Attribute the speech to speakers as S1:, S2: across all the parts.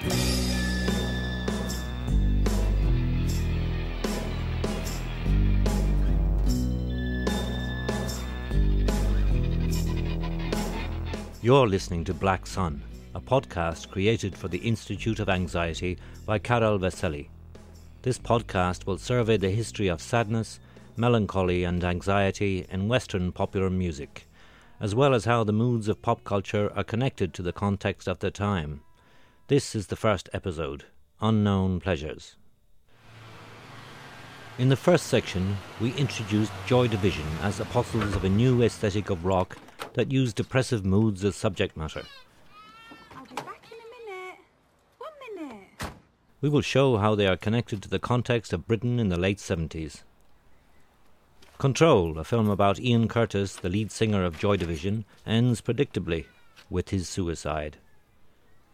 S1: You're listening to Black Sun, a podcast created for the Institute of Anxiety by Karel Veselý. This podcast will survey the history of sadness, melancholy, and anxiety in Western popular music, as well as how the moods of pop culture are connected to the context of the time. This is the first episode Unknown Pleasures. In the first section, we introduced Joy Division as apostles of a new aesthetic of rock that used depressive moods as subject matter.
S2: I'll be back in a minute. One minute.
S1: We will show how they are connected to the context of Britain in the late 70s. Control, a film about Ian Curtis, the lead singer of Joy Division, ends predictably with his suicide.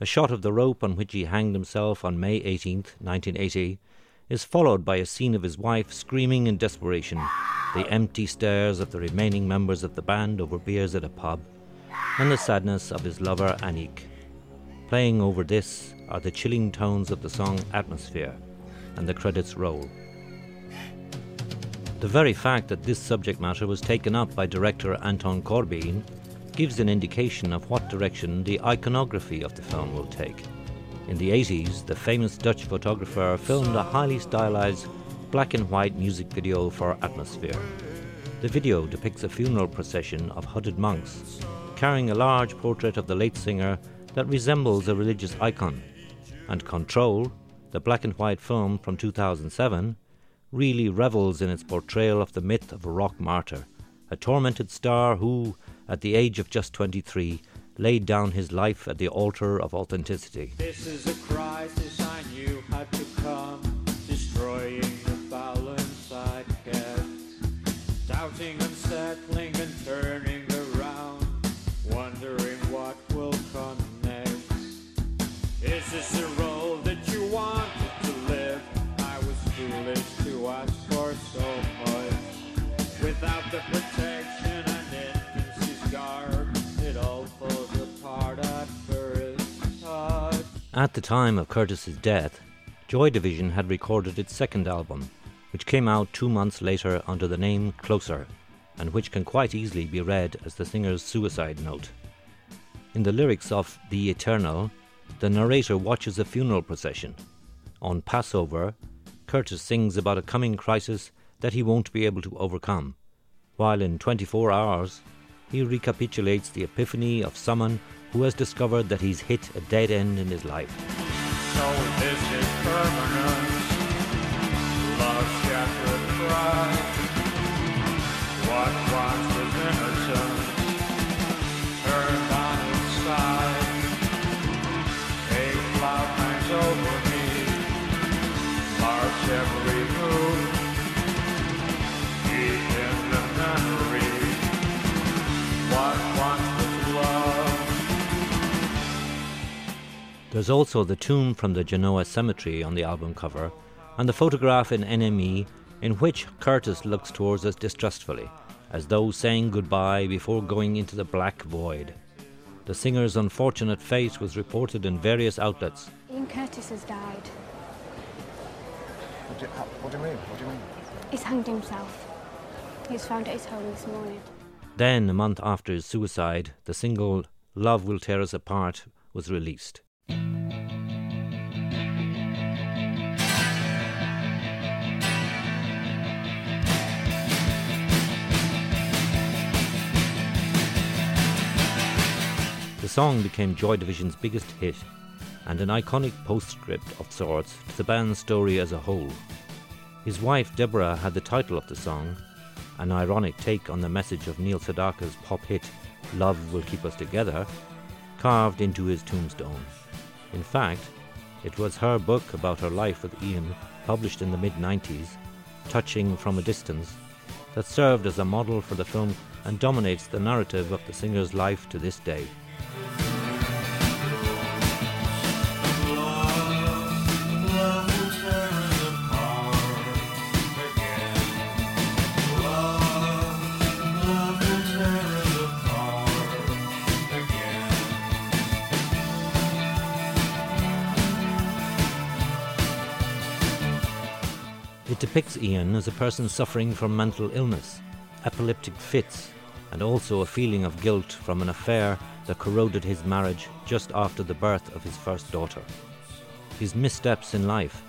S1: A shot of the rope on which he hanged himself on May 18, 1980, is followed by a scene of his wife screaming in desperation the empty stares of the remaining members of the band over beers at a pub, and the sadness of his lover Annik. Playing over this are the chilling tones of the song Atmosphere, and the credits roll. The very fact that this subject matter was taken up by director Anton Corbijn gives an indication of what direction the iconography of the film will take. In the 80s, the famous Dutch photographer filmed a highly stylized black and white music video for Atmosphere. The video depicts a funeral procession of hooded monks carrying a large portrait of the late singer that resembles a religious icon. And Control, the black and white film from 2007, really revels in its portrayal of the myth of a rock martyr, a tormented star who, at the age of just 23, laid down his life at the altar of authenticity.
S3: This is a crisis I knew had to come, destroying the balance I'd kept, doubting, unsettling, and turning around, wondering what will come next. Is this a role that you wanted to live? I was foolish to ask for so much, without the At
S1: the time of Curtis's death, Joy Division had recorded its second album, which came out two months later under the name Closer, and which can quite easily be read as the singer's suicide note. In the lyrics of The Eternal, the narrator watches a funeral procession. On Passover, Curtis sings about a coming crisis that he won't be able to overcome, while in 24 Hours, he recapitulates the epiphany of someone who has discovered that he's hit a dead end in his life.
S3: So
S1: There's also the tomb from the Genoa Cemetery on the album cover, and the photograph in NME in which Curtis looks towards us distrustfully, as though saying goodbye before going into the black void. The singer's unfortunate fate was reported in various outlets.
S4: Ian Curtis has died.
S5: What do, what do you mean? What do you mean?
S4: He's hanged himself. He was found at his home this morning.
S1: Then, a month after his suicide, the single Love Will Tear Us Apart was released. The song became Joy Division's biggest hit and an iconic postscript of sorts to the band's story as a whole. His wife Deborah had the title of the song, an ironic take on the message of Neil Sedaka's pop hit Love Will Keep Us Together, carved into his tombstone. In fact, it was her book about her life with Ian, published in the mid 90s, Touching from a Distance, that served as a model for the film and dominates the narrative of the singer's life to this day. Depicts Ian as a person suffering from mental illness, epileptic fits, and also a feeling of guilt from an affair that corroded his marriage just after the birth of his first daughter. His missteps in life,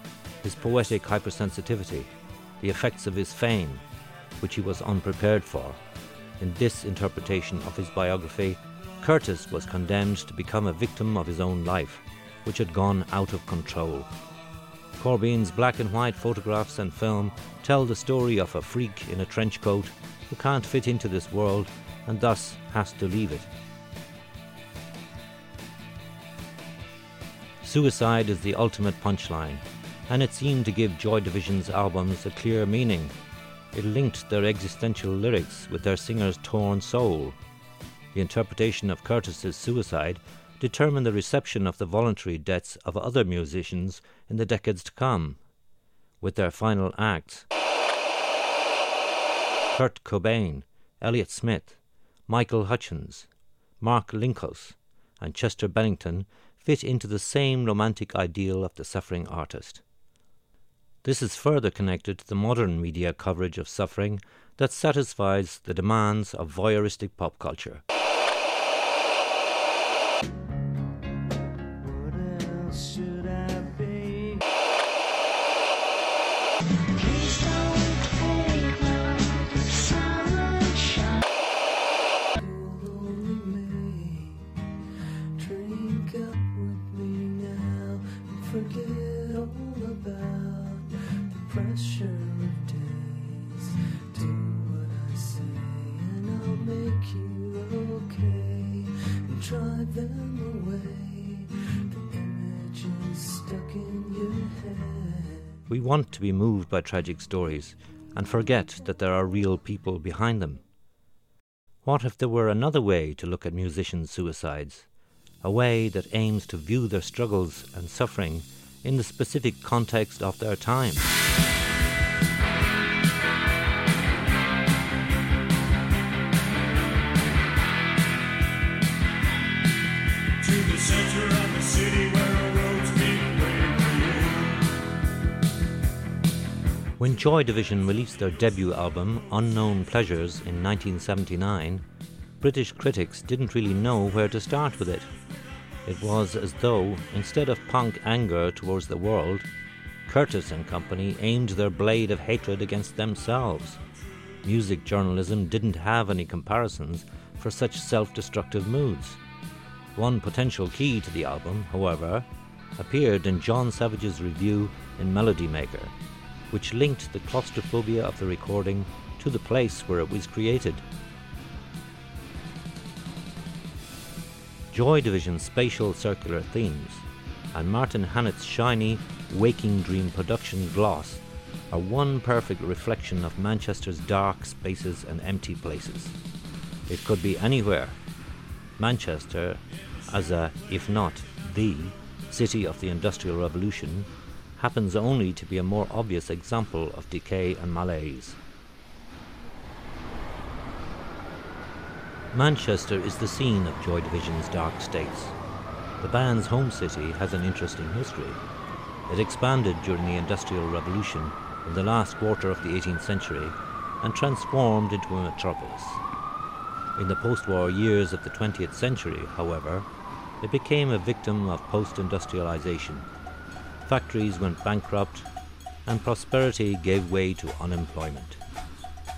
S1: his poetic hypersensitivity, the effects of his fame, which he was unprepared for. In this interpretation of his biography, Curtis was condemned to become a victim of his own life, which had gone out of control. Corbijn's black and white photographs and film tell the story of a freak in a trench coat who can't fit into this world and thus has to leave it. Suicide is the ultimate punchline, and it seemed to give Joy Division's albums a clear meaning. It linked their existential lyrics with their singer's torn soul. The interpretation of Curtis's suicide determined the reception of the voluntary deaths of other musicians in the decades to come. With their final acts, Kurt Cobain, Elliott Smith, Michael Hutchence, Mark Linkous, and Chester Bennington fit into the same romantic ideal of the suffering artist. This is further connected to the modern media coverage of suffering that satisfies the demands of voyeuristic pop culture. Want to be moved by tragic stories and forget that there are real people behind them. What if there were another way to look at musicians' suicides? A way that aims to view their struggles and suffering in the specific context of their time. When Joy Division released their debut album, Unknown Pleasures, in 1979, British critics didn't really know where to start with it. It was as though, instead of punk anger towards the world, Curtis and company aimed their blade of hatred against themselves. Music journalism didn't have any comparisons for such self destructive moods. One potential key to the album, however, appeared in John Savage's review in Melody Maker which linked the claustrophobia of the recording to the place where it was created. Joy Division's spatial circular themes and Martin Hannett's shiny Waking Dream production gloss are one perfect reflection of Manchester's dark spaces and empty places. It could be anywhere. Manchester, as a, if not the, city of the Industrial Revolution, happens only to be a more obvious example of decay and malaise. Manchester is the scene of Joy Division's dark states. The band's home city has an interesting history. It expanded during the Industrial Revolution in the last quarter of the 18th century and transformed into a metropolis. In the post war years of the 20th century, however, it became a victim of post industrialization factories went bankrupt, and prosperity gave way to unemployment.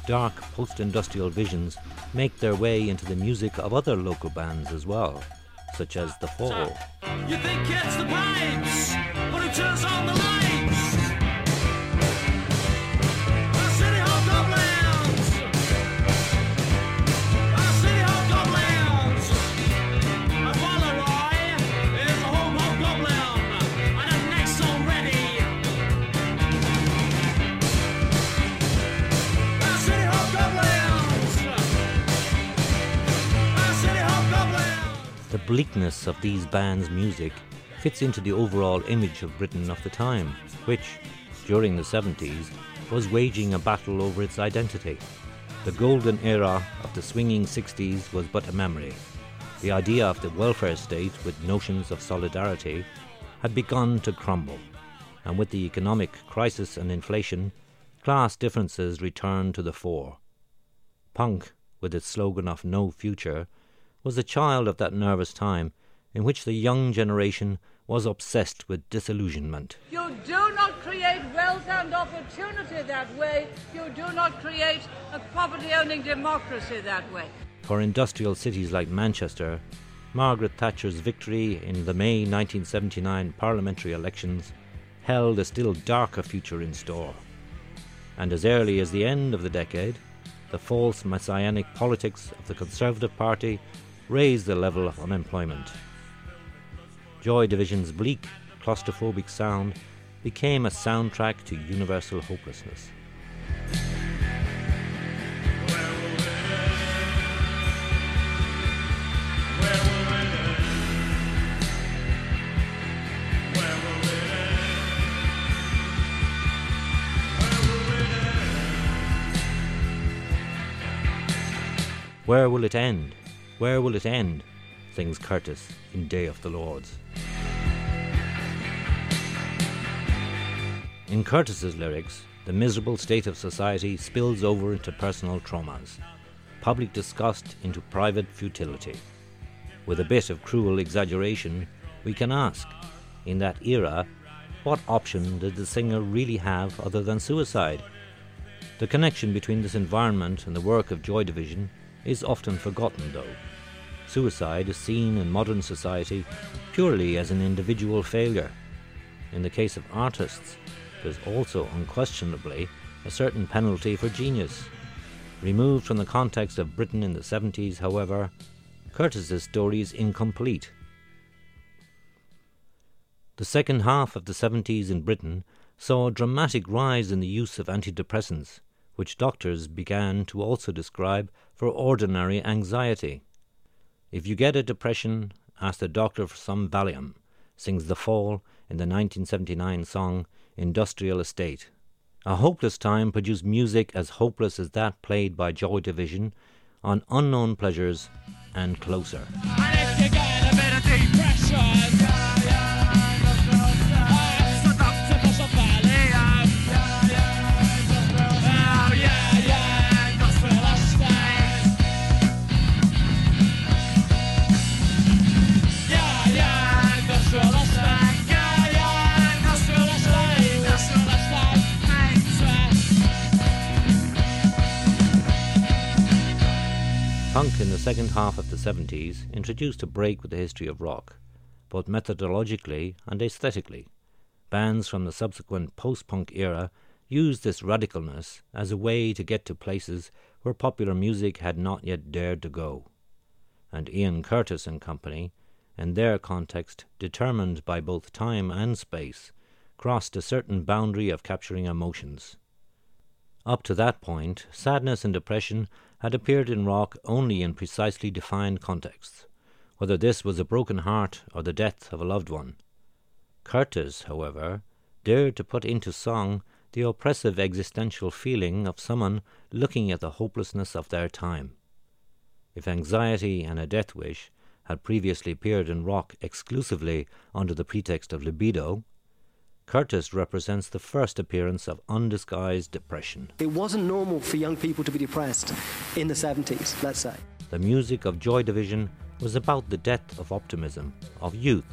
S1: Dark post industrial visions make their way into the music of other local bands as well, such as The Fall. Bleakness of these bands' music fits into the overall image of Britain of the time, which, during the 70s, was waging a battle over its identity. The golden era of the swinging 60s was but a memory. The idea of the welfare state with notions of solidarity had begun to crumble, and with the economic crisis and inflation, class differences returned to the fore. Punk, with its slogan of no future, was a child of that nervous time in which the young generation was obsessed with disillusionment.
S5: You do not create wealth and opportunity that way. You do not create a property owning democracy that way.
S1: For industrial cities like Manchester, Margaret Thatcher's victory in the May 1979 parliamentary elections held a still darker future in store. And as early as the end of the decade, the false messianic politics of the Conservative Party raised the level of unemployment. Joy Division's bleak, claustrophobic sound became a soundtrack to universal hopelessness. Where will we end? Where will we end Where will it end? Where will it end? sings Curtis in Day of the Lords. In Curtis's lyrics, the miserable state of society spills over into personal traumas, public disgust into private futility. With a bit of cruel exaggeration, we can ask, in that era, what option did the singer really have other than suicide? The connection between this environment and the work of Joy Division is often forgotten, though. Suicide is seen in modern society purely as an individual failure. In the case of artists, there's also unquestionably a certain penalty for genius. Removed from the context of Britain in the 70s, however, Curtis's story is incomplete. The second half of the 70s in Britain saw a dramatic rise in the use of antidepressants, which doctors began to also describe for ordinary anxiety. If you get a depression, ask the doctor for some Valium, sings The Fall in the 1979 song Industrial Estate. A Hopeless Time produced music as hopeless as that played by Joy Division on Unknown Pleasures and Closer. Punk in the second half of the 70s introduced a break with the history of rock, both methodologically and aesthetically. Bands from the subsequent post punk era used this radicalness as a way to get to places where popular music had not yet dared to go. And Ian Curtis and company, in their context determined by both time and space, crossed a certain boundary of capturing emotions. Up to that point, sadness and depression had appeared in rock only in precisely defined contexts, whether this was a broken heart or the death of a loved one. Curtis, however, dared to put into song the oppressive existential feeling of someone looking at the hopelessness of their time. If anxiety and a death wish had previously appeared in rock exclusively under the pretext of libido, Curtis represents the first appearance of undisguised depression.
S6: It wasn't normal for young people to be depressed in the 70s, let's say.
S1: The music of Joy Division was about the death of optimism, of youth,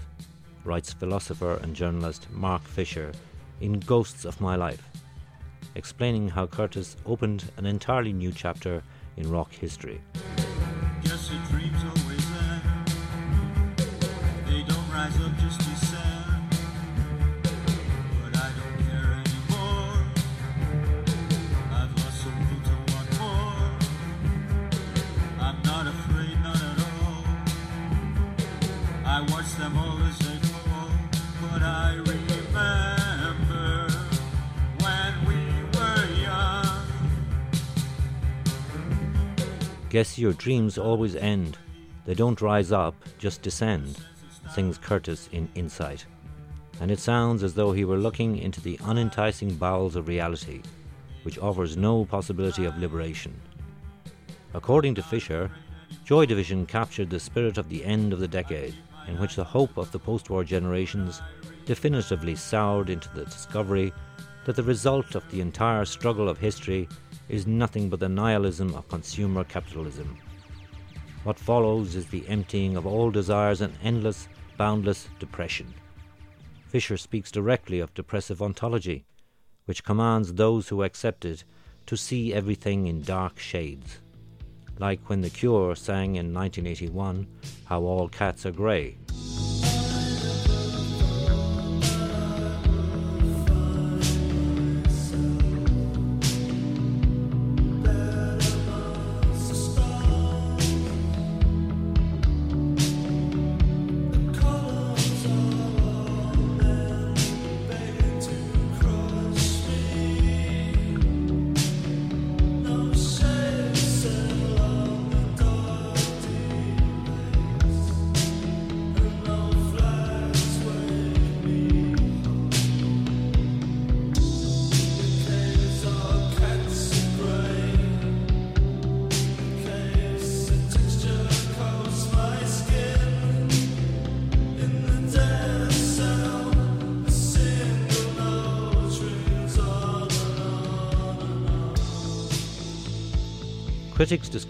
S1: writes philosopher and journalist Mark Fisher in Ghosts of My Life, explaining how Curtis opened an entirely new chapter in rock history. Guess your dreams always end. They don't rise up, just descend, sings Curtis in Insight. And it sounds as though he were looking into the unenticing bowels of reality, which offers no possibility of liberation. According to Fisher, Joy Division captured the spirit of the end of the decade, in which the hope of the post war generations definitively soured into the discovery that the result of the entire struggle of history is nothing but the nihilism of consumer capitalism. What follows is the emptying of all desires and endless, boundless depression. Fisher speaks directly of depressive ontology, which commands those who accept it to see everything in dark shades. Like when The Cure sang in 1981 how all cats are grey.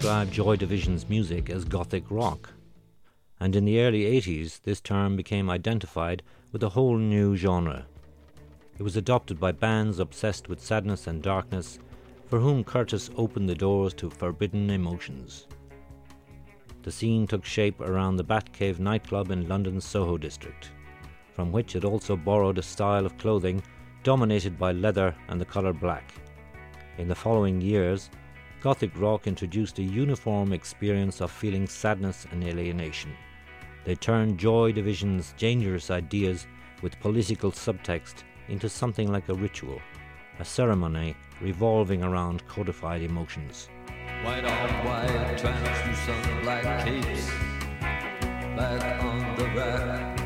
S1: Describe Joy Division's music as gothic rock, and in the early 80s this term became identified with a whole new genre. It was adopted by bands obsessed with sadness and darkness, for whom Curtis opened the doors to forbidden emotions. The scene took shape around the Batcave nightclub in London's Soho district, from which it also borrowed a style of clothing dominated by leather and the colour black. In the following years, Gothic rock introduced a uniform experience of feeling sadness and alienation. They turned Joy Division's dangerous ideas with political subtext into something like a ritual, a ceremony revolving around codified emotions.
S7: White on white, translucent black capes, back on the rack.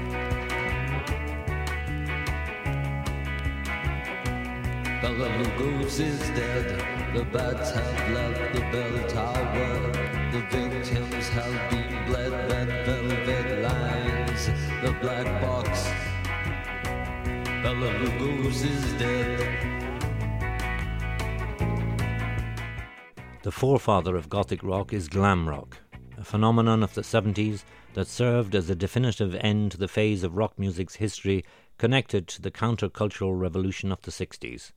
S7: Is dead. The bats have left the bell tower. The victims have been bled. Red velvet lines. The black box. Bela Lugosi's dead.
S1: The forefather of Gothic rock is glam rock, a phenomenon of the 70s that served as a definitive end to the phase of rock music's history connected to the countercultural revolution of the 60s.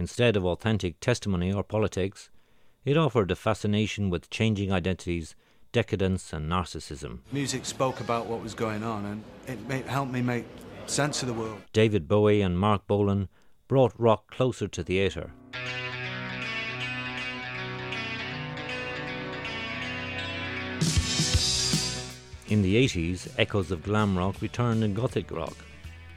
S1: Instead of authentic testimony or politics, it offered a fascination with changing identities, decadence, and narcissism.
S8: Music spoke about what was going on, and it made, helped me make sense of the world.
S1: David Bowie and Marc Bolan brought rock closer to theatre. In the 80s, echoes of glam rock returned in gothic rock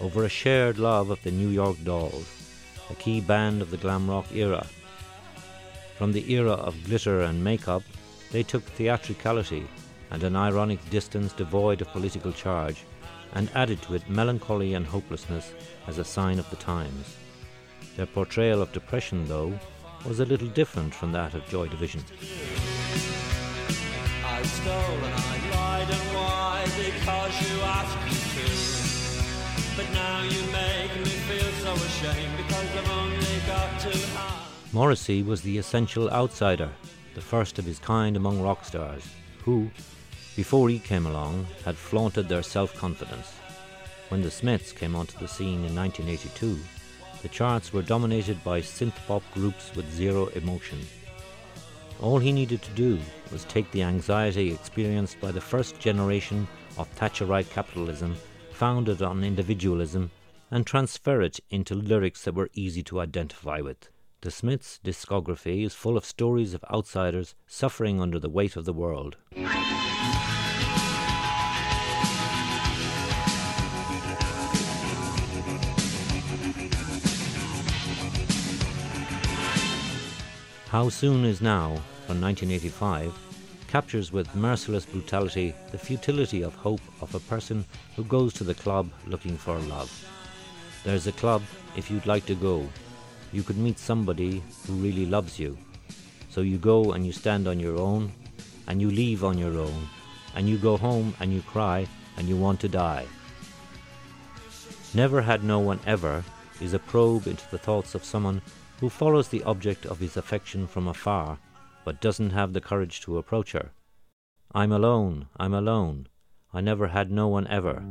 S1: over a shared love of the New York Dolls, a key band of the glam rock era. From the era of glitter and makeup, they took theatricality and an ironic distance devoid of political charge and added to it melancholy and hopelessness as a sign of the times. Their portrayal of depression, though, was a little different from that of Joy Division. I stole and I lied and why because you asked me to. Morrissey was the essential outsider, the first of his kind among rock stars, who, before he came along, had flaunted their self confidence. When the Smiths came onto the scene in 1982, the charts were dominated by synth pop groups with zero emotion. All he needed to do was take the anxiety experienced by the first generation of Thatcherite capitalism founded on individualism and transfer it into lyrics that were easy to identify with. The Smiths' discography is full of stories of outsiders suffering under the weight of the world. How Soon Is Now from 1985 captures with merciless brutality the futility of hope of a person who goes to the club looking for love. There's a club if you'd like to go. You could meet somebody who really loves you. So you go and you stand on your own, and you leave on your own, and you go home and you cry and you want to die. Never had no one ever is a probe into the thoughts of someone who follows the object of his affection from afar, but doesn't have the courage to approach her. I'm alone, I'm alone. I never had no one ever.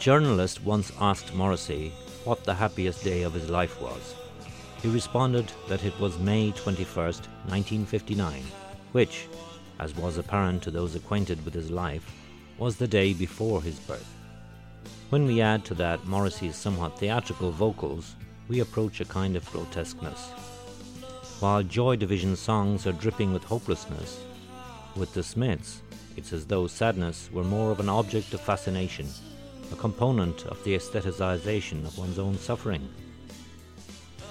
S1: Journalist once asked Morrissey what the happiest day of his life was. He responded that it was May 21st, 1959, which, as was apparent to those acquainted with his life, was the day before his birth. When we add to that Morrissey's somewhat theatrical vocals, we approach a kind of grotesqueness. While Joy Division songs are dripping with hopelessness, with the Smiths, it's as though sadness were more of an object of fascination, a component of the aestheticization of one's own suffering.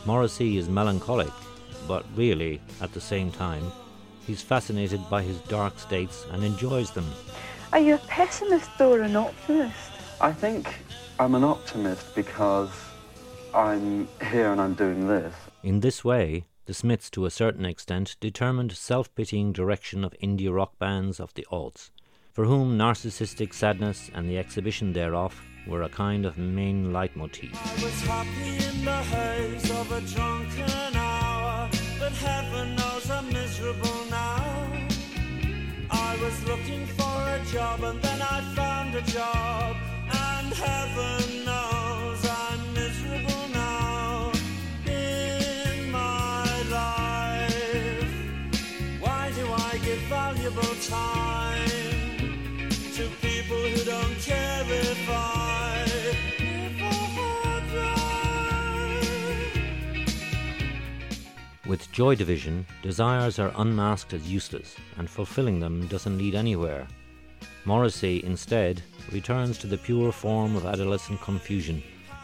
S1: Morrissey is melancholic, but really, at the same time, he's fascinated by his dark states and enjoys them.
S2: Are you a pessimist or an optimist?
S9: I think I'm an optimist because I'm here and I'm doing this.
S1: In this way, the Smiths, to a certain extent, determined self pitying direction of indie rock bands of the aughts, for whom narcissistic sadness and the exhibition thereof were a kind of main leitmotif.
S7: I was happy in the haze of a drunken hour, but heaven knows I'm miserable now. I was looking for a job and then I found a job, and heaven knows
S1: With Joy Division, desires are unmasked as useless, and fulfilling them doesn't lead anywhere. Morrissey, instead, returns to the pure form of adolescent confusion,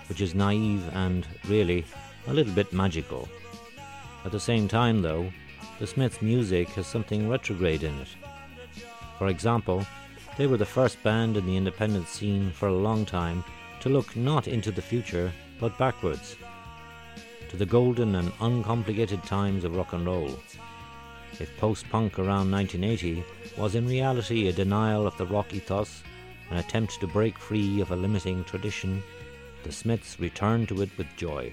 S1: which is naive and, really, a little bit magical. At the same time, though, the Smiths' music has something retrograde in it. For example, they were the first band in the independent scene for a long time to look not into the future, but backwards to the golden and uncomplicated times of rock and roll. If post punk around 1980 was in reality a denial of the rock ethos, an attempt to break free of a limiting tradition, the Smiths returned to it with joy.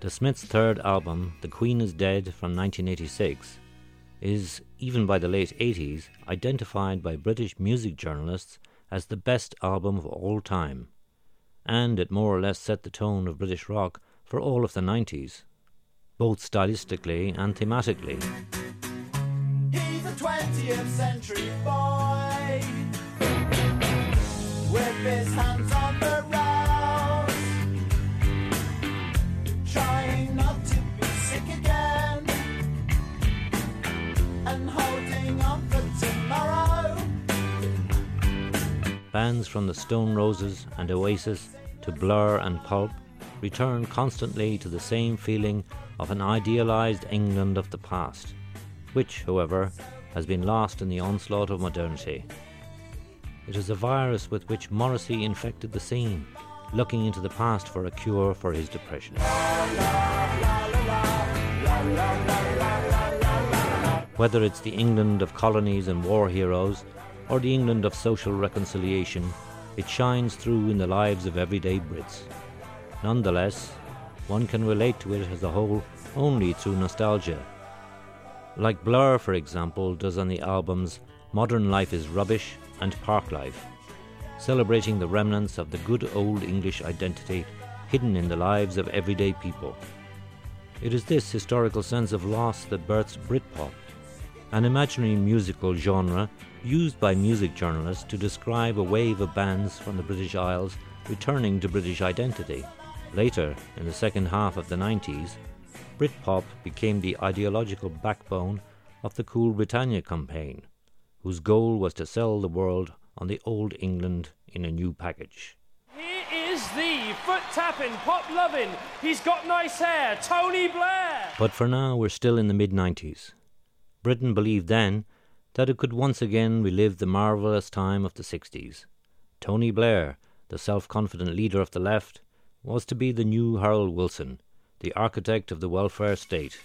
S1: The Smiths' third album, The Queen is Dead from 1986, is, even by the late 80s, identified by British music journalists as the best album of all time and it more or less set the tone of British rock for all of the 90s, both stylistically and thematically.
S10: He's a 20th century boy with his hands on the rails,
S1: Bands from the Stone Roses and Oasis to Blur and Pulp return constantly to the same feeling of an idealized England of the past, which, however, has been lost in the onslaught of modernity. It is a virus with which Morrissey infected the scene, looking into the past for a cure for his depression. Whether it's the England of colonies and war heroes, or the England of social reconciliation, it shines through in the lives of everyday Brits. Nonetheless, one can relate to it as a whole only through nostalgia. Like Blur, for example, does on the albums Modern Life is Rubbish and Parklife, celebrating the remnants of the good old English identity hidden in the lives of everyday people. It is this historical sense of loss that births Britpop, an imaginary musical genre used by music journalists to describe a wave of bands from the British Isles returning to British identity. Later, in the second half of the 90s, Britpop became the ideological backbone of the Cool Britannia campaign, whose goal was to sell the world on the old England in a new package.
S11: Here is the foot tapping, pop loving, he's got nice hair, Tony Blair.
S1: But for now, we're still in the mid 90s. Britain believed then that it could once again relive the marvellous time of the 60s. Tony Blair, the self confident leader of the left, was to be the new Harold Wilson, the architect of the welfare state.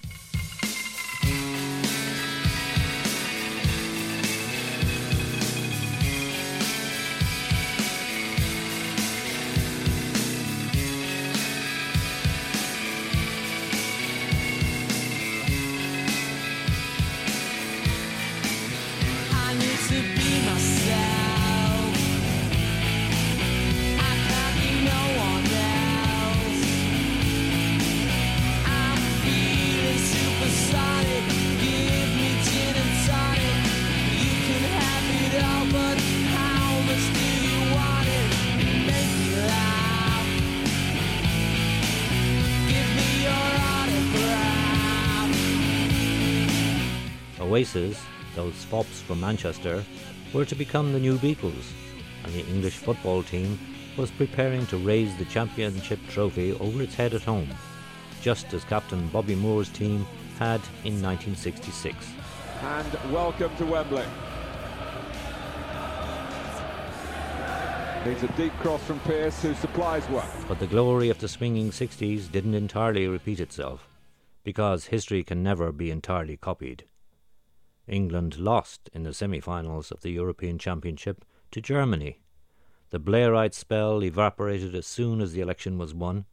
S1: Oasis, those fops from Manchester, were to become the new Beatles, and the English football team was preparing to raise the championship trophy over its head at home, just as Captain Bobby Moore's team had in 1966.
S12: And welcome to Wembley. Needs a deep cross from Pearce, who supplies one.
S1: But the glory of the swinging 60s didn't entirely repeat itself, because history can never be entirely copied. England lost in the semi finals of the European Championship to Germany. The Blairite spell evaporated as soon as the election was won,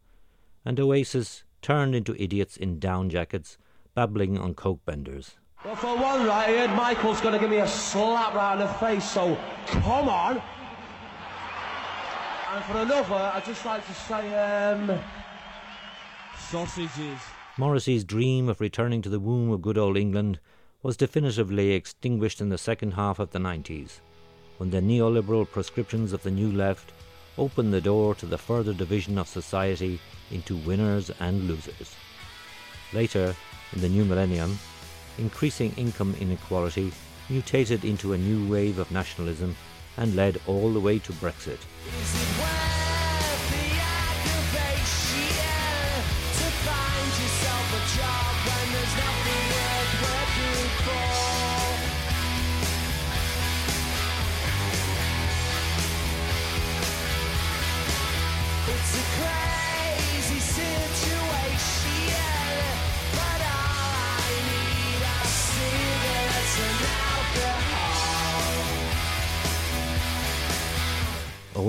S1: and Oasis turned into idiots in down jackets, babbling on coke benders.
S13: Well, for one, right, I heard Michael's going to give me a slap round the face, so come on. And for another, I'd just like to say, um, sausages.
S1: Morrissey's dream of returning to the womb of good old England was definitively extinguished in the second half of the 90s, when the neoliberal prescriptions of the New Left opened the door to the further division of society into winners and losers. Later, in the new millennium, increasing income inequality mutated into a new wave of nationalism and led all the way to Brexit.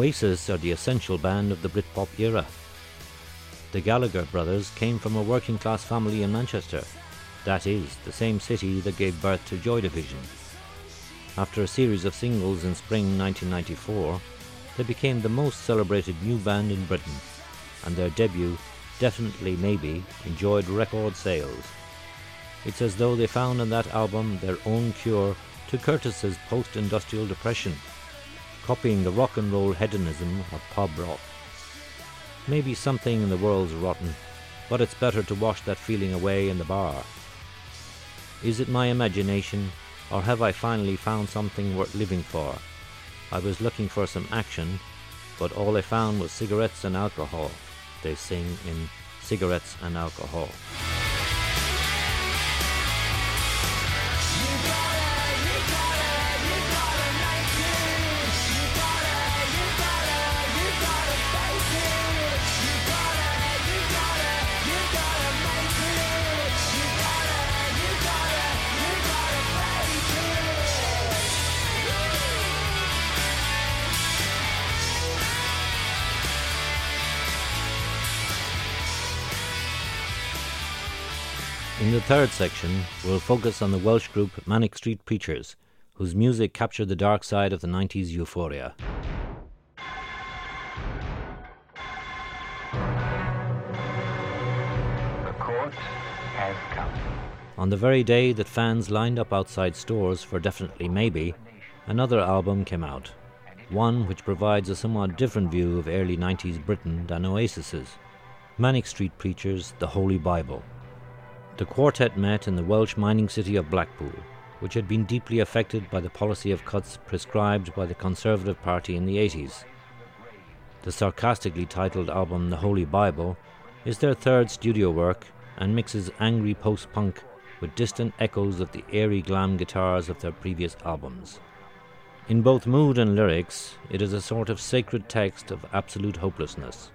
S1: Oasis are the essential band of the Britpop era. The Gallagher brothers came from a working class family in Manchester, that is, the same city that gave birth to Joy Division. After a series of singles in spring 1994, they became the most celebrated new band in Britain, and their debut, Definitely Maybe, enjoyed record sales. It's as though they found in that album their own cure to Curtis's post industrial depression, copying the rock and roll hedonism of pub rock. Maybe something in the world's rotten, but it's better to wash that feeling away in the bar. Is it my imagination, or have I finally found something worth living for? I was looking for some action, but all I found was cigarettes and alcohol. They sing in Cigarettes and Alcohol. In the third section, we'll focus on the Welsh group Manic Street Preachers, whose music captured the dark side of the 90s euphoria.
S14: The force has come.
S1: On the very day that fans lined up outside stores for Definitely Maybe, another album came out. One which provides a somewhat different view of early 90s Britain than Oasis's. Manic Street Preachers' The Holy Bible. The quartet met in the Welsh mining city of Blackwood, which had been deeply affected by the policy of cuts prescribed by the Conservative Party in the 80s. The sarcastically titled album The Holy Bible is their third studio work and mixes angry post punk with distant echoes of the airy glam guitars of their previous albums. In both mood and lyrics, it is a sort of sacred text of absolute hopelessness,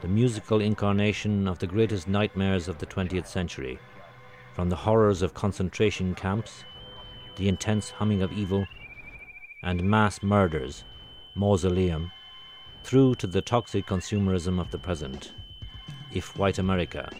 S1: the musical incarnation of the greatest nightmares of the 20th century, from the horrors of concentration camps, the intense humming of evil, and mass murders, mausoleum, through to the toxic consumerism of the present. If White America.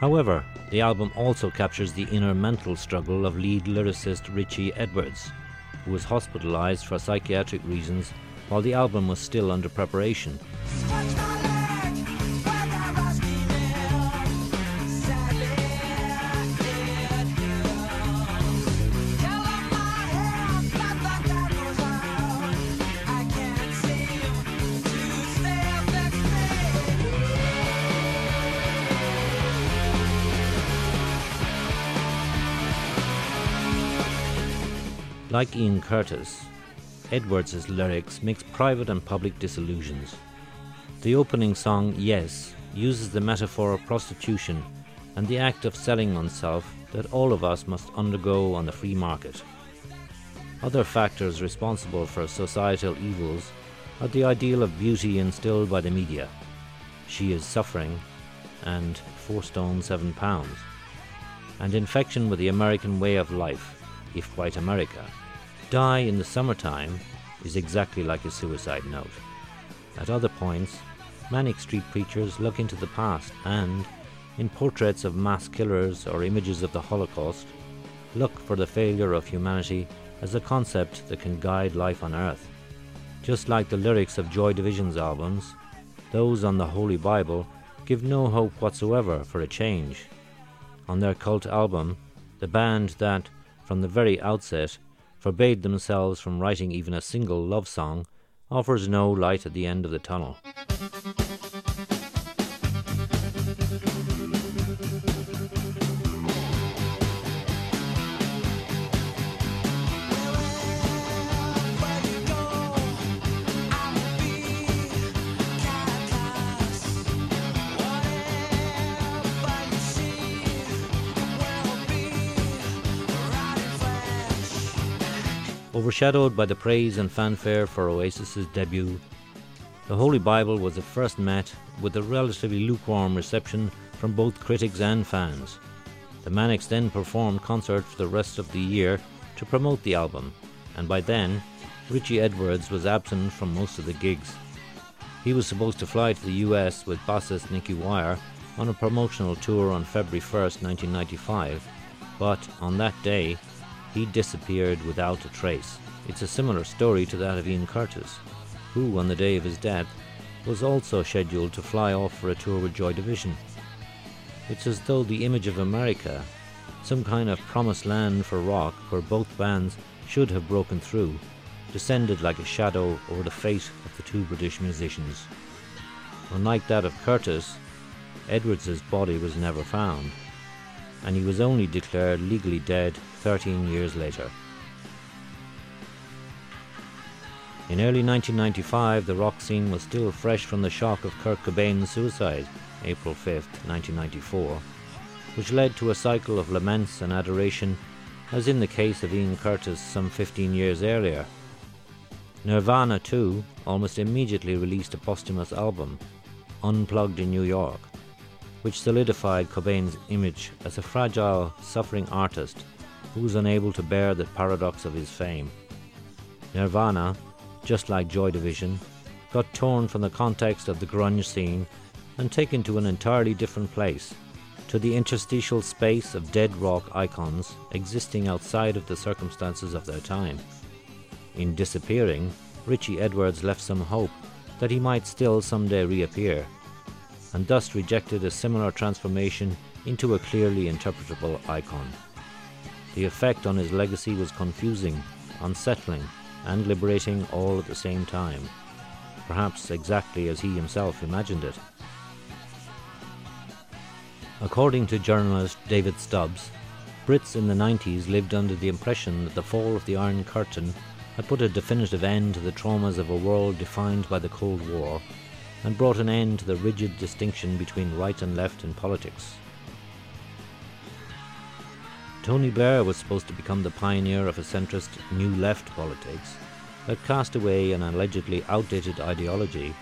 S1: However, the album also captures the inner mental struggle of lead lyricist Richie Edwards, who was hospitalized for psychiatric reasons while the album was still under preparation. Like Ian Curtis, Edwards' lyrics mix private and public disillusions. The opening song, Yes, uses the metaphor of prostitution and the act of selling oneself that all of us must undergo on the free market. Other factors responsible for societal evils are the ideal of beauty instilled by the media. She is suffering, and four stone seven pounds, and infection with the American way of life, if white America. Die in the summertime is exactly like a suicide note. At other points, Manic Street Preachers look into the past and, in portraits of mass killers or images of the Holocaust, look for the failure of humanity as a concept that can guide life on earth. Just like the lyrics of Joy Division's albums, those on the Holy Bible give no hope whatsoever for a change. On their cult album, the band that, from the very outset, forbade themselves from writing even a single love song, offers no light at the end of the tunnel. Overshadowed by the praise and fanfare for Oasis's debut, the Holy Bible was at first met with a relatively lukewarm reception from both critics and fans. The Manics then performed concerts for the rest of the year to promote the album, and by then, Richie Edwards was absent from most of the gigs. He was supposed to fly to the US with bassist Nicky Wire on a promotional tour on February 1st, 1995, but on that day, he disappeared without a trace. It's a similar story to that of Ian Curtis, who, on the day of his death, was also scheduled to fly off for a tour with Joy Division. It's as though the image of America, some kind of promised land for rock where both bands should have broken through, descended like a shadow over the fate of the two British musicians. Unlike that of Curtis, Edwards's body was never found, and he was only declared legally dead 13 years later. In early 1995, the rock scene was still fresh from the shock of Kurt Cobain's suicide, April 5, 1994, which led to a cycle of laments and adoration, as in the case of Ian Curtis some 15 years earlier. Nirvana, too, almost immediately released a posthumous album, Unplugged in New York, which solidified Cobain's image as a fragile, suffering artist who was unable to bear the paradox of his fame. Nirvana, just like Joy Division, got torn from the context of the grunge scene and taken to an entirely different place, to the interstitial space of dead rock icons existing outside of the circumstances of their time. In disappearing, Richie Edwards left some hope that he might still someday reappear, and thus rejected a similar transformation into a clearly interpretable icon. The effect on his legacy was confusing, unsettling, and liberating all at the same time, perhaps exactly as he himself imagined it. According to journalist David Stubbs, Brits in the 90s lived under the impression that the fall of the Iron Curtain had put a definitive end to the traumas of a world defined by the Cold War and brought an end to the rigid distinction between right and left in politics. Tony Blair was supposed to become the pioneer of a centrist New Left politics that cast away an allegedly outdated ideology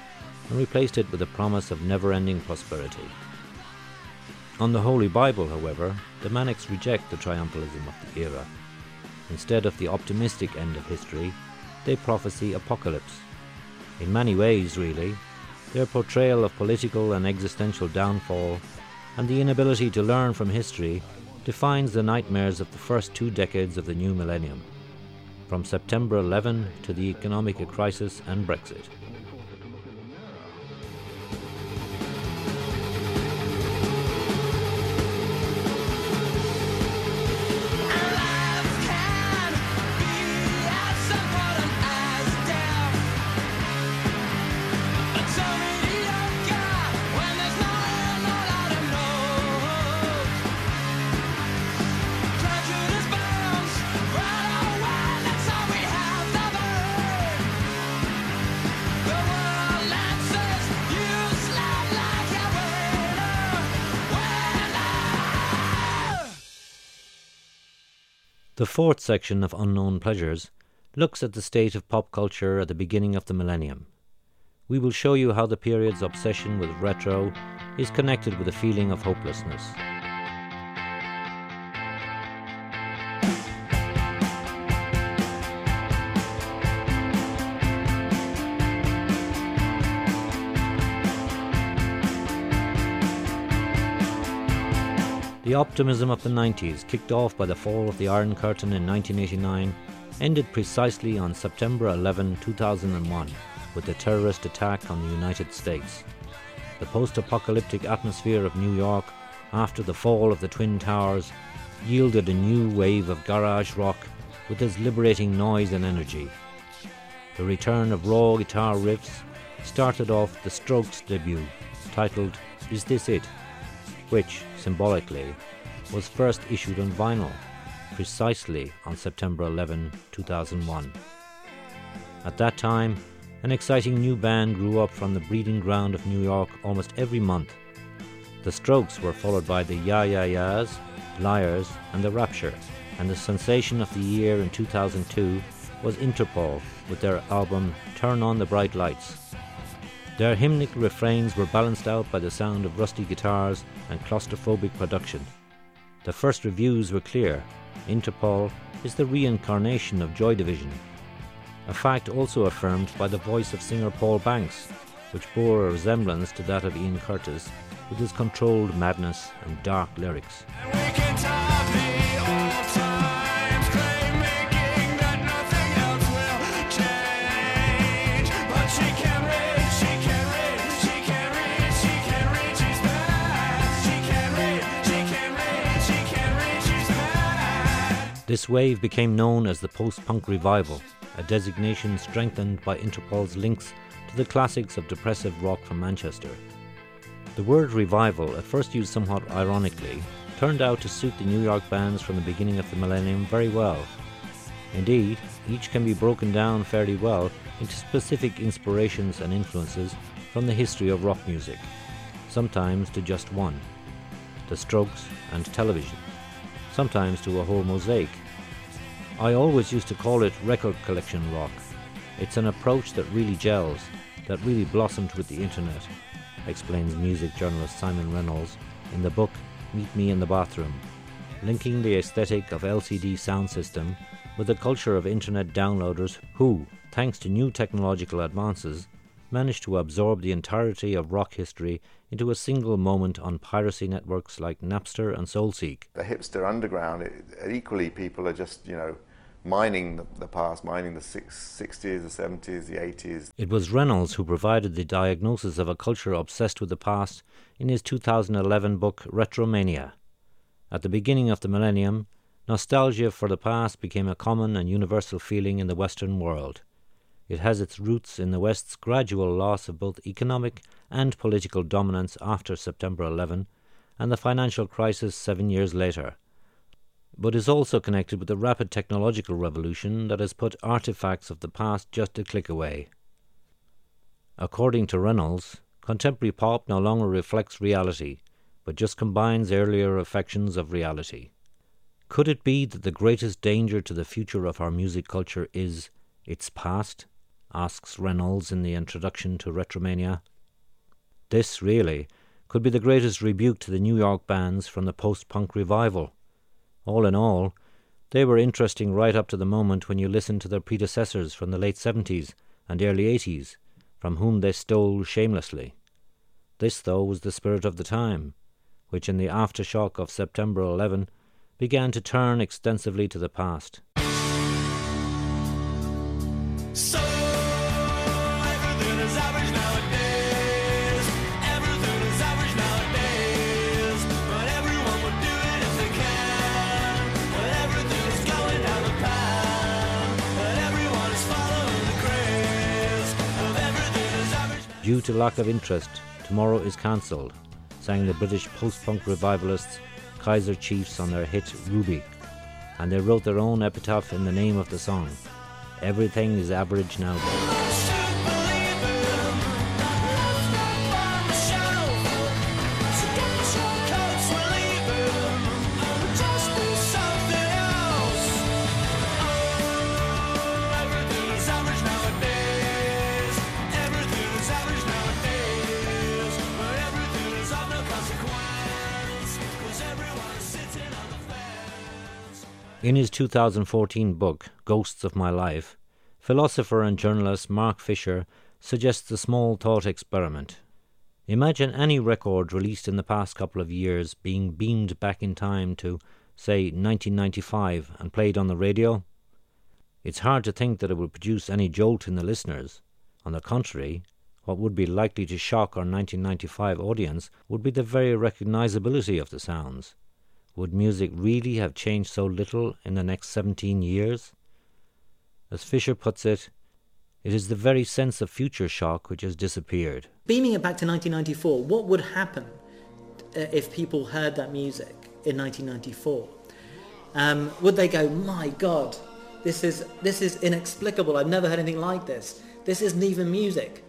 S1: and replaced it with a promise of never ending prosperity. On the Holy Bible, however, the Manics reject the triumphalism of the era. Instead of the optimistic end of history, they prophesy apocalypse. In many ways, really, their portrayal of political and existential downfall and the inability to learn from history defines the nightmares of the first two decades of the new millennium, from September 11 to the economic crisis and Brexit. The fourth section of Unknown Pleasures looks at the state of pop culture at the beginning of the millennium. We will show you how the period's obsession with retro is connected with a feeling of hopelessness. Optimism of the 90s, kicked off by the fall of the Iron Curtain in 1989, ended precisely on September 11, 2001, with the terrorist attack on the United States. The post apocalyptic atmosphere of New York after the fall of the Twin Towers yielded a new wave of garage rock with its liberating noise and energy. The return of raw guitar riffs started off the Strokes' debut, titled Is This It? Which, symbolically, was first issued on vinyl, precisely on September 11, 2001. At that time, an exciting new band grew up from the breeding ground of New York almost every month. The Strokes were followed by the Yeah Yeah Yeahs, Liars, and The Rapture, and the sensation of the year in 2002 was Interpol with their album Turn On the Bright Lights. Their hymnic refrains were balanced out by the sound of rusty guitars and claustrophobic production. The first reviews were clear Interpol is the reincarnation of Joy Division, a fact also affirmed by the voice of singer Paul Banks, which bore a resemblance to that of Ian Curtis with his controlled madness and dark lyrics. This wave became known as the post punk revival, a designation strengthened by Interpol's links to the classics of depressive rock from Manchester. The word revival, at first used somewhat ironically, turned out to suit the New York bands from the beginning of the millennium very well. Indeed, each can be broken down fairly well into specific inspirations and influences from the history of rock music, sometimes to just one the Strokes and television sometimes to a whole mosaic. I always used to call it record collection rock. It's an approach that really gels, that really blossomed with the internet, explains music journalist Simon Reynolds in the book Meet Me in the Bathroom, linking the aesthetic of LCD Soundsystem with the culture of internet downloaders who, thanks to new technological advances, managed to absorb the entirety of rock history into a single moment on piracy networks like Napster and Soulseek.
S14: The hipster underground, it, equally people are just, you know, mining the, the past, mining the six, 60s, the 70s, the 80s.
S1: It was Reynolds who provided the diagnosis of a culture obsessed with the past in his 2011 book Retromania. At the beginning of the millennium, nostalgia for the past became a common and universal feeling in the Western world. It has its roots in the West's gradual loss of both economic and political dominance after September 11 and the financial crisis seven years later, but is also connected with the rapid technological revolution that has put artifacts of the past just a click away. According to Reynolds, contemporary pop no longer reflects reality, but just combines earlier affections of reality. Could it be that the greatest danger to the future of our music culture is its past? asks Reynolds in the introduction to Retromania. This, really, could be the greatest rebuke to the New York bands from the post punk revival. All in all, they were interesting right up to the moment when you listened to their predecessors from the late 70s and early 80s, from whom they stole shamelessly. This, though, was the spirit of the time, which in the aftershock of September 11 began to turn extensively to the past.
S10: So
S1: Due to lack of interest, Tomorrow is cancelled, sang the British post punk revivalists Kaiser Chiefs on their hit Ruby, and they wrote their own epitaph in the name of the song Everything is average now. In his 2014 book, Ghosts of My Life, philosopher and journalist Mark Fisher suggests a small thought experiment. Imagine any record released in the past couple of years being beamed back in time to, say, 1995 and played on the radio. It's hard to think that it would produce any jolt in the listeners. On the contrary, what would be likely to shock our 1995 audience would be the very recognizability of the sounds. Would music really have changed so little in the next 17 years? As Fisher puts it, it is the very sense of future shock which has disappeared.
S15: Beaming it back to 1994, what would happen uh, if people heard that music in 1994? Um, would they go, my God, this is, this is inexplicable, I've never heard anything like this. This isn't even music.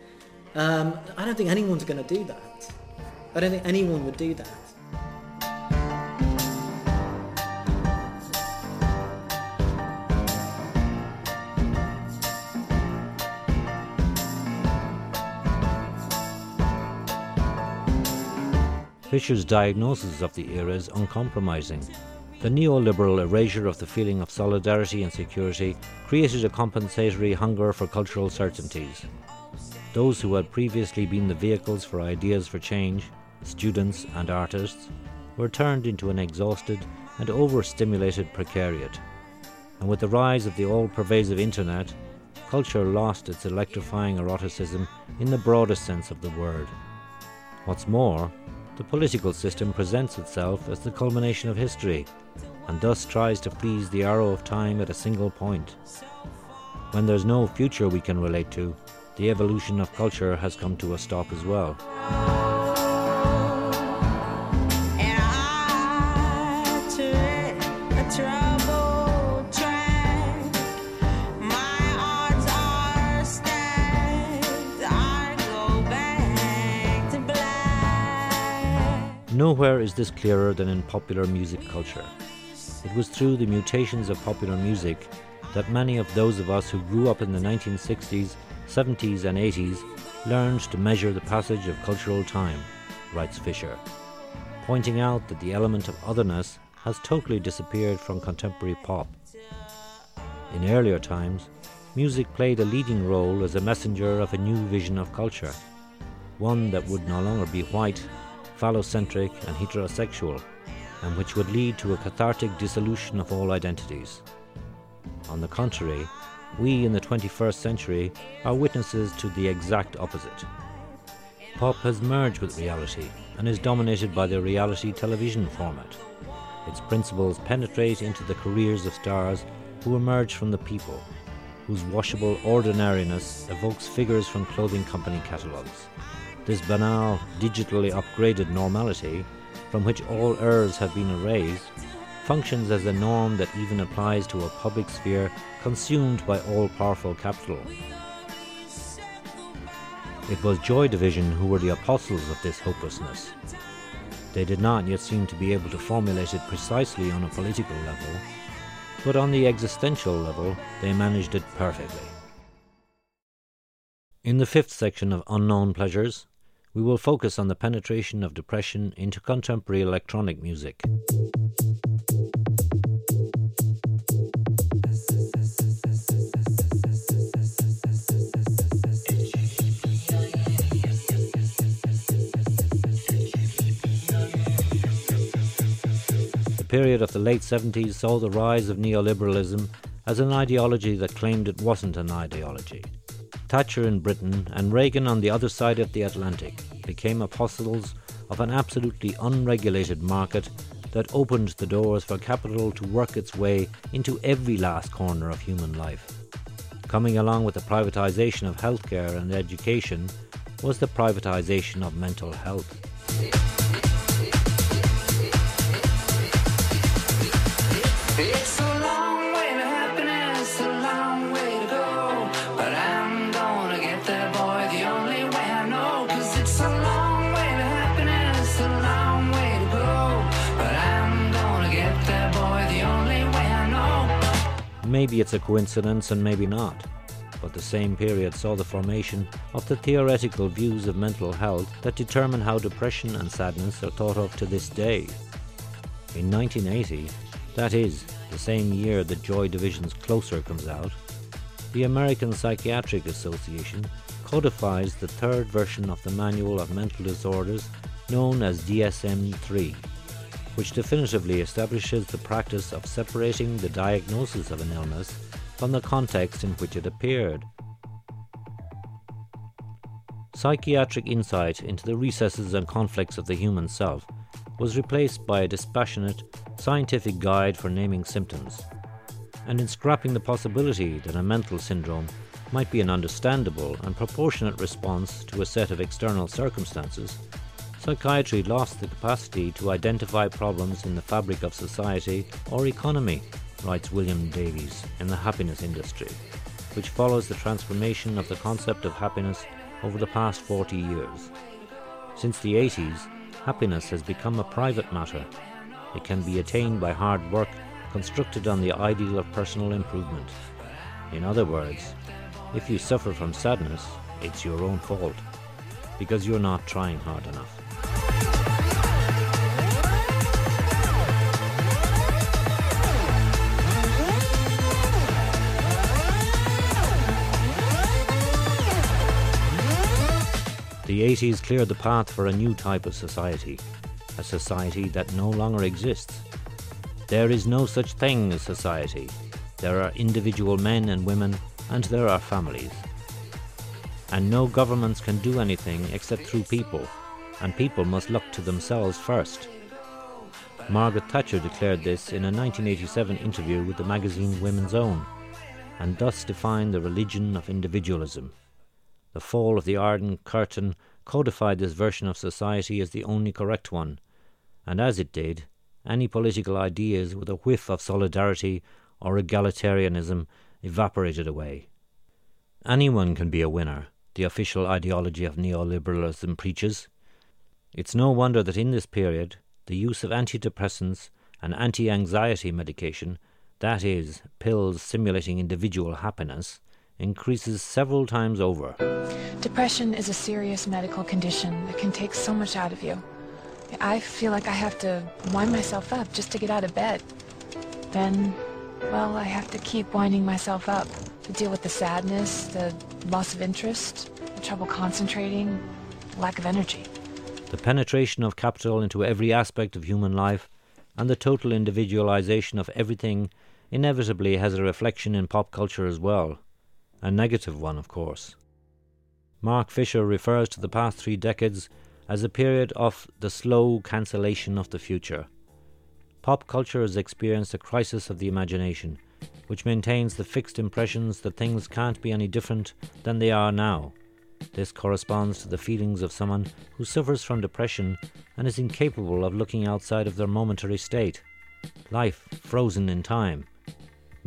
S15: Um, I don't think anyone's going to do that. I don't think anyone would do that.
S1: Fisher's diagnosis of the era is uncompromising. The neoliberal erasure of the feeling of solidarity and security created a compensatory hunger for cultural certainties. Those who had previously been the vehicles for ideas for change, students and artists, were turned into an exhausted and overstimulated precariat. And with the rise of the all pervasive internet, culture lost its electrifying eroticism in the broadest sense of the word. What's more, the political system presents itself as the culmination of history, and thus tries to freeze the arrow of time at a single point. When there's no future we can relate to, the evolution of culture has come to a stop as well. Nowhere is this clearer than in popular music culture. It was through the mutations of popular music that many of those of us who grew up in the 1960s, 70s, and 80s learned to measure the passage of cultural time, writes Fisher, pointing out that the element of otherness has totally disappeared from contemporary pop. In earlier times, music played a leading role as a messenger of a new vision of culture. one that would no longer be white, phallocentric, and heterosexual, and which would lead to a cathartic dissolution of all identities. On the contrary, we in the 21st century are witnesses to the exact opposite. Pop has merged with reality and is dominated by the reality television format. Its principles penetrate into the careers of stars who emerge from the people, whose washable ordinariness evokes figures from clothing company catalogues. This banal, digitally upgraded normality, from which all errors have been erased, functions as a norm that even applies to a public sphere consumed by all powerful capital. It was Joy Division who were the apostles of this hopelessness. They did not yet seem to be able to formulate it precisely on a political level, but on the existential level, they managed it perfectly. In the fifth section of Unknown Pleasures, we will focus on the penetration of depression into contemporary electronic music. The period of the late 70s saw the rise of neoliberalism as an ideology that claimed it wasn't an ideology. Thatcher in Britain and Reagan on the other side of the Atlantic became apostles of an absolutely unregulated market that opened the doors for capital to work its way into every last corner of human life. Coming along with the privatization of healthcare and education was the privatization of mental health. Maybe it's a coincidence and maybe not, but the same period saw the formation of the theoretical views of mental health that determine how depression and sadness are thought of to this day. In 1980, that is, the same year that Joy Division's Closer comes out, the American Psychiatric Association codifies the third version of the Manual of Mental Disorders known as DSM 3, which definitively establishes the practice of separating the diagnosis of an illness from the context in which it appeared. Psychiatric insight into the recesses and conflicts of the human self was replaced by a dispassionate, scientific guide for naming symptoms, and in scrapping the possibility that a mental syndrome might be an understandable and proportionate response to a set of external circumstances, psychiatry lost the capacity to identify problems in the fabric of society or economy, writes William Davies in The Happiness Industry, which follows the transformation of the concept of happiness over the past 40 years. Since the 80s, happiness has become a private matter. It can be attained by hard work constructed on the ideal of personal improvement. In other words, if you suffer from sadness, it's your own fault, because you're not trying hard enough. The 80s cleared the path for a new type of society, a society that no longer exists. There is no such thing as society. There are individual men and women, and there are families. And no governments can do anything except through people, and people must look to themselves first. Margaret Thatcher declared this in a 1987 interview with the magazine Woman's Own, and thus defined the religion of individualism. The fall of the Iron Curtain codified this version of society as the only correct one, and as it did, any political ideas with a whiff of solidarity or egalitarianism evaporated away. Anyone can be a winner, the official ideology of neoliberalism preaches. It's no wonder that in this period, the use of antidepressants and anti anxiety medication, that is, pills simulating individual happiness, increases several times over.
S16: Depression is a serious medical condition that can take so much out of you. I feel like I have to wind myself up just to get out of bed. Then, well, I have to keep winding myself up to deal with the sadness, the loss of interest, the trouble concentrating, lack of energy.
S1: The penetration of capital into every aspect of human life and the total individualization of everything inevitably has a reflection in pop culture as well. A negative one, of course. Mark Fisher refers to the past three decades as a period of the slow cancellation of the future. Pop culture has experienced a crisis of the imagination, which maintains the fixed impressions that things can't be any different than they are now. This corresponds to the feelings of someone who suffers from depression and is incapable of looking outside of their momentary state. Life frozen in time.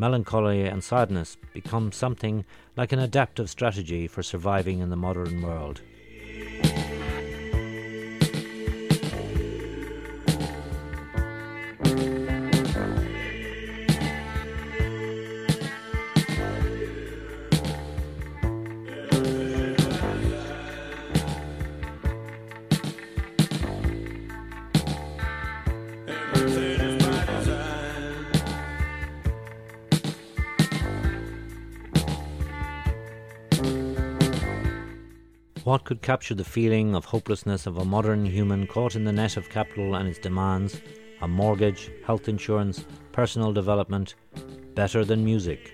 S1: Melancholy and sadness become something like an adaptive strategy for surviving in the modern world. What could capture the feeling of hopelessness of a modern human caught in the net of capital and its demands, a mortgage, health insurance, personal development, better than music?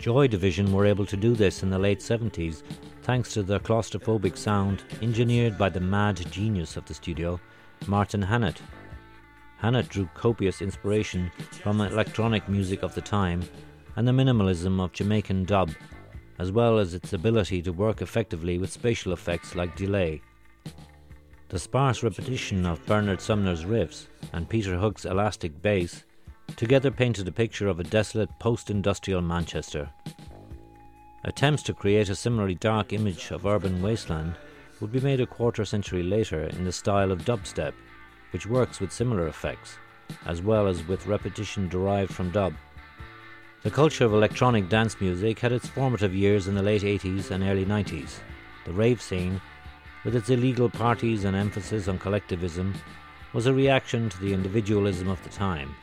S1: Joy Division were able to do this in the late 70s thanks to their claustrophobic sound engineered by the mad genius of the studio, Martin Hannett. Hannett drew copious inspiration from electronic music of the time and the minimalism of Jamaican dub as well as its ability to work effectively with spatial effects like delay. The sparse repetition of Bernard Sumner's riffs and Peter Hook's elastic bass together painted a picture of a desolate post industrial Manchester. Attempts to create a similarly dark image of urban wasteland would be made a quarter century later in the style of dubstep, which works with similar effects, as well as with repetition derived from dub. The culture of electronic dance music had its formative years in the late 80s and early 90s. The rave scene, with its illegal parties and emphasis on collectivism, was a reaction to the individualism of the time,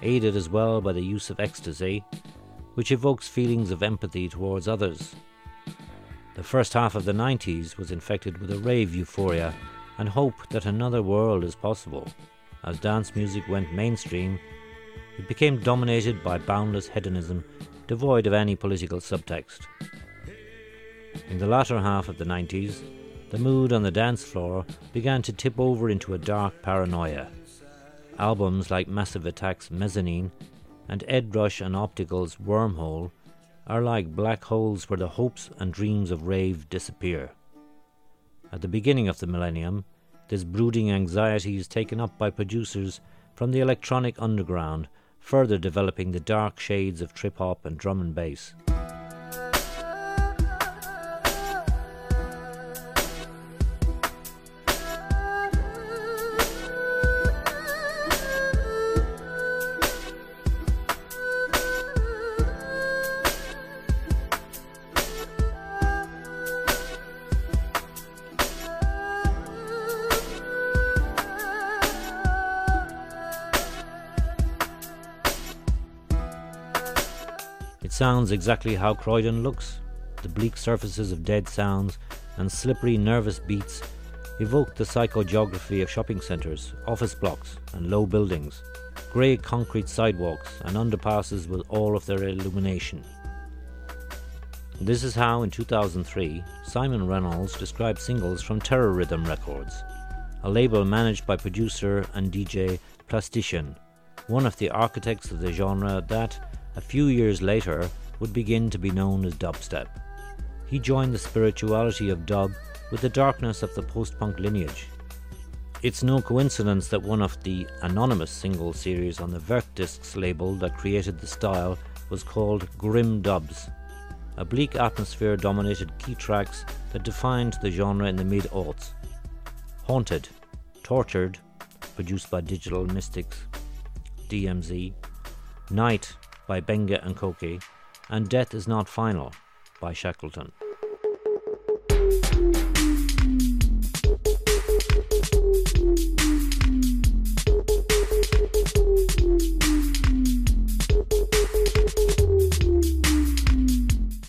S1: aided as well by the use of ecstasy, which evokes feelings of empathy towards others. The first half of the 90s was infected with a rave euphoria and hope that another world is possible. As dance music went mainstream, it became dominated by boundless hedonism, devoid of any political subtext. In the latter half of the 90s, the mood on the dance floor began to tip over into a dark paranoia. Albums like Massive Attack's Mezzanine and Ed Rush and Optical's Wormhole are like black holes where the hopes and dreams of rave disappear. At the beginning of the millennium, this brooding anxiety is taken up by producers from the electronic underground further developing the dark shades of trip hop and drum and bass. Sounds exactly how Croydon looks. The bleak surfaces of dead sounds and slippery, nervous beats evoke the psychogeography of shopping centres, office blocks, and low buildings, grey concrete sidewalks, and underpasses with all of their illumination. This is how, in 2003, Simon Reynolds described singles from Terrorhythm Records, a label managed by producer and DJ Plastician, one of the architects of the genre that, a few years later, would begin to be known as dubstep. He joined the spirituality of dub with the darkness of the post punk lineage. It's no coincidence that one of the anonymous single series on the Vertdiscs label that created the style was called Grim Dubs, a bleak atmosphere dominated key tracks that defined the genre in the mid aughts. Haunted, Tortured, produced by Digital Mystikz, DMZ, Night by Benga and Coki, and Death is Not Final by Shackleton.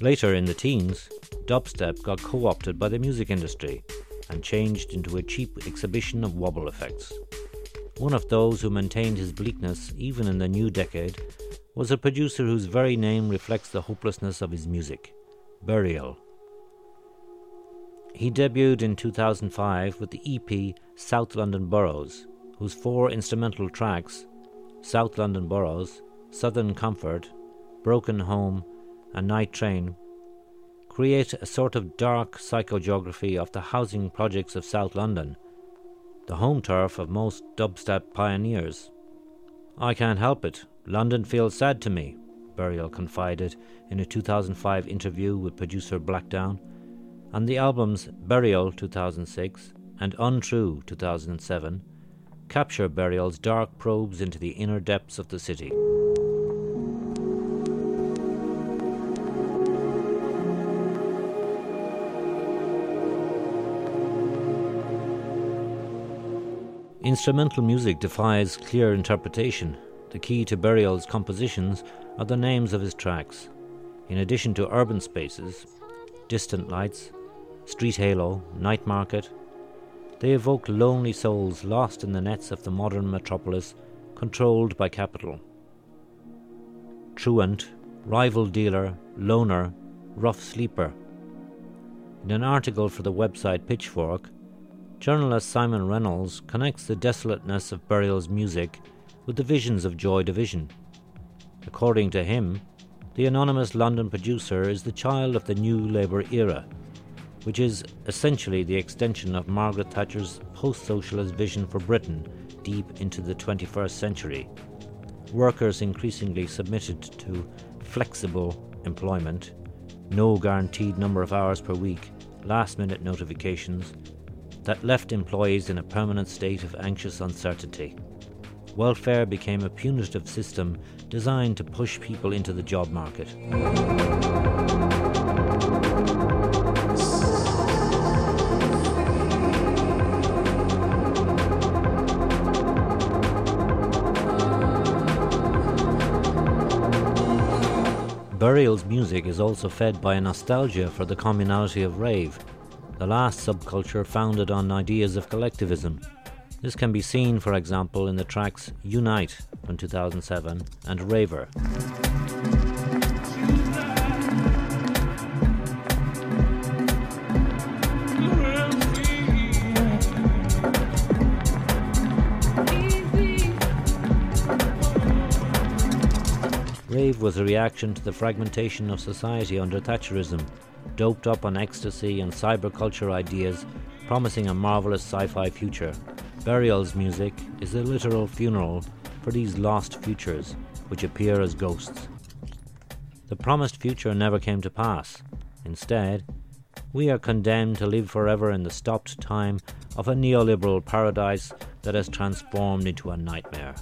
S1: Later in the teens, dubstep got co opted by the music industry and changed into a cheap exhibition of wobble effects. One of those who maintained his bleakness even in the new decade was a producer whose very name reflects the hopelessness of his music Burial. He debuted in 2005 with the EP South London Boroughs, whose four instrumental tracks South London Boroughs, Southern Comfort, Broken Home, and Night Train create a sort of dark psychogeography of the housing projects of South London, the home turf of most dubstep pioneers. I can't help it, London feels sad to me, Burial confided in a 2005 interview with producer Blackdown, and the albums Burial 2006 and Untrue 2007 capture Burial's dark probes into the inner depths of the city. Instrumental music defies clear interpretation. The key to Burial's compositions are the names of his tracks. In addition to urban spaces, distant lights, street halo, night market, they evoke lonely souls lost in the nets of the modern metropolis controlled by capital. Truant, rival dealer, loner, rough sleeper. In an article for the website Pitchfork, journalist Simon Reynolds connects the desolateness of Burial's music with the visions of Joy Division. According to him, the anonymous London producer is the child of the new Labour era, which is essentially the extension of Margaret Thatcher's post socialist vision for Britain deep into the 21st century. Workers increasingly submitted to flexible employment, no guaranteed number of hours per week, last minute notifications that left employees in a permanent state of anxious uncertainty. Welfare became a punitive system designed to push people into the job market. Burial's music is also fed by a nostalgia for the communality of rave, the last subculture founded on ideas of collectivism. This can be seen, for example, in the tracks Unite from 2007 and Raver. Rave was a reaction to the fragmentation of society under Thatcherism, doped up on ecstasy and cyberculture ideas, promising a marvelous sci fi future. Burial's music is a literal funeral for these lost futures, which appear as ghosts. The promised future never came to pass. Instead, we are condemned to live forever in the stopped time of a neoliberal paradise that has transformed into a nightmare.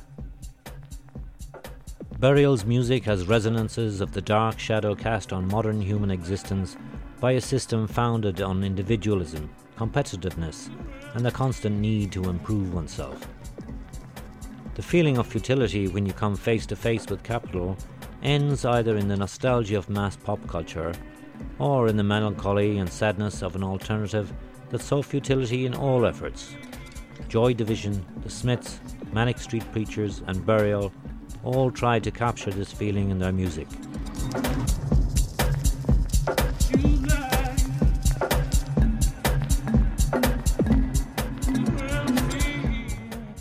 S1: Burial's music has resonances of the dark shadow cast on modern human existence by a system founded on individualism, competitiveness, and the constant need to improve oneself. The feeling of futility when you come face to face with capital ends either in the nostalgia of mass pop culture or in the melancholy and sadness of an alternative that saw futility in all efforts. Joy Division, The Smiths, Manic Street Preachers, and Burial all tried to capture this feeling in their music.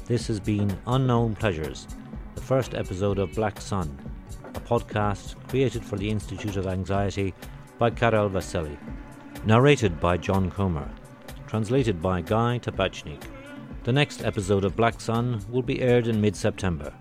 S1: This has been Unknown Pleasures, the first episode of Black Sun, a podcast created for the Institute of Anxiety by Karel Veselý, narrated by John Comer, translated by Guy Tabachnick. The next episode of Black Sun will be aired in mid September.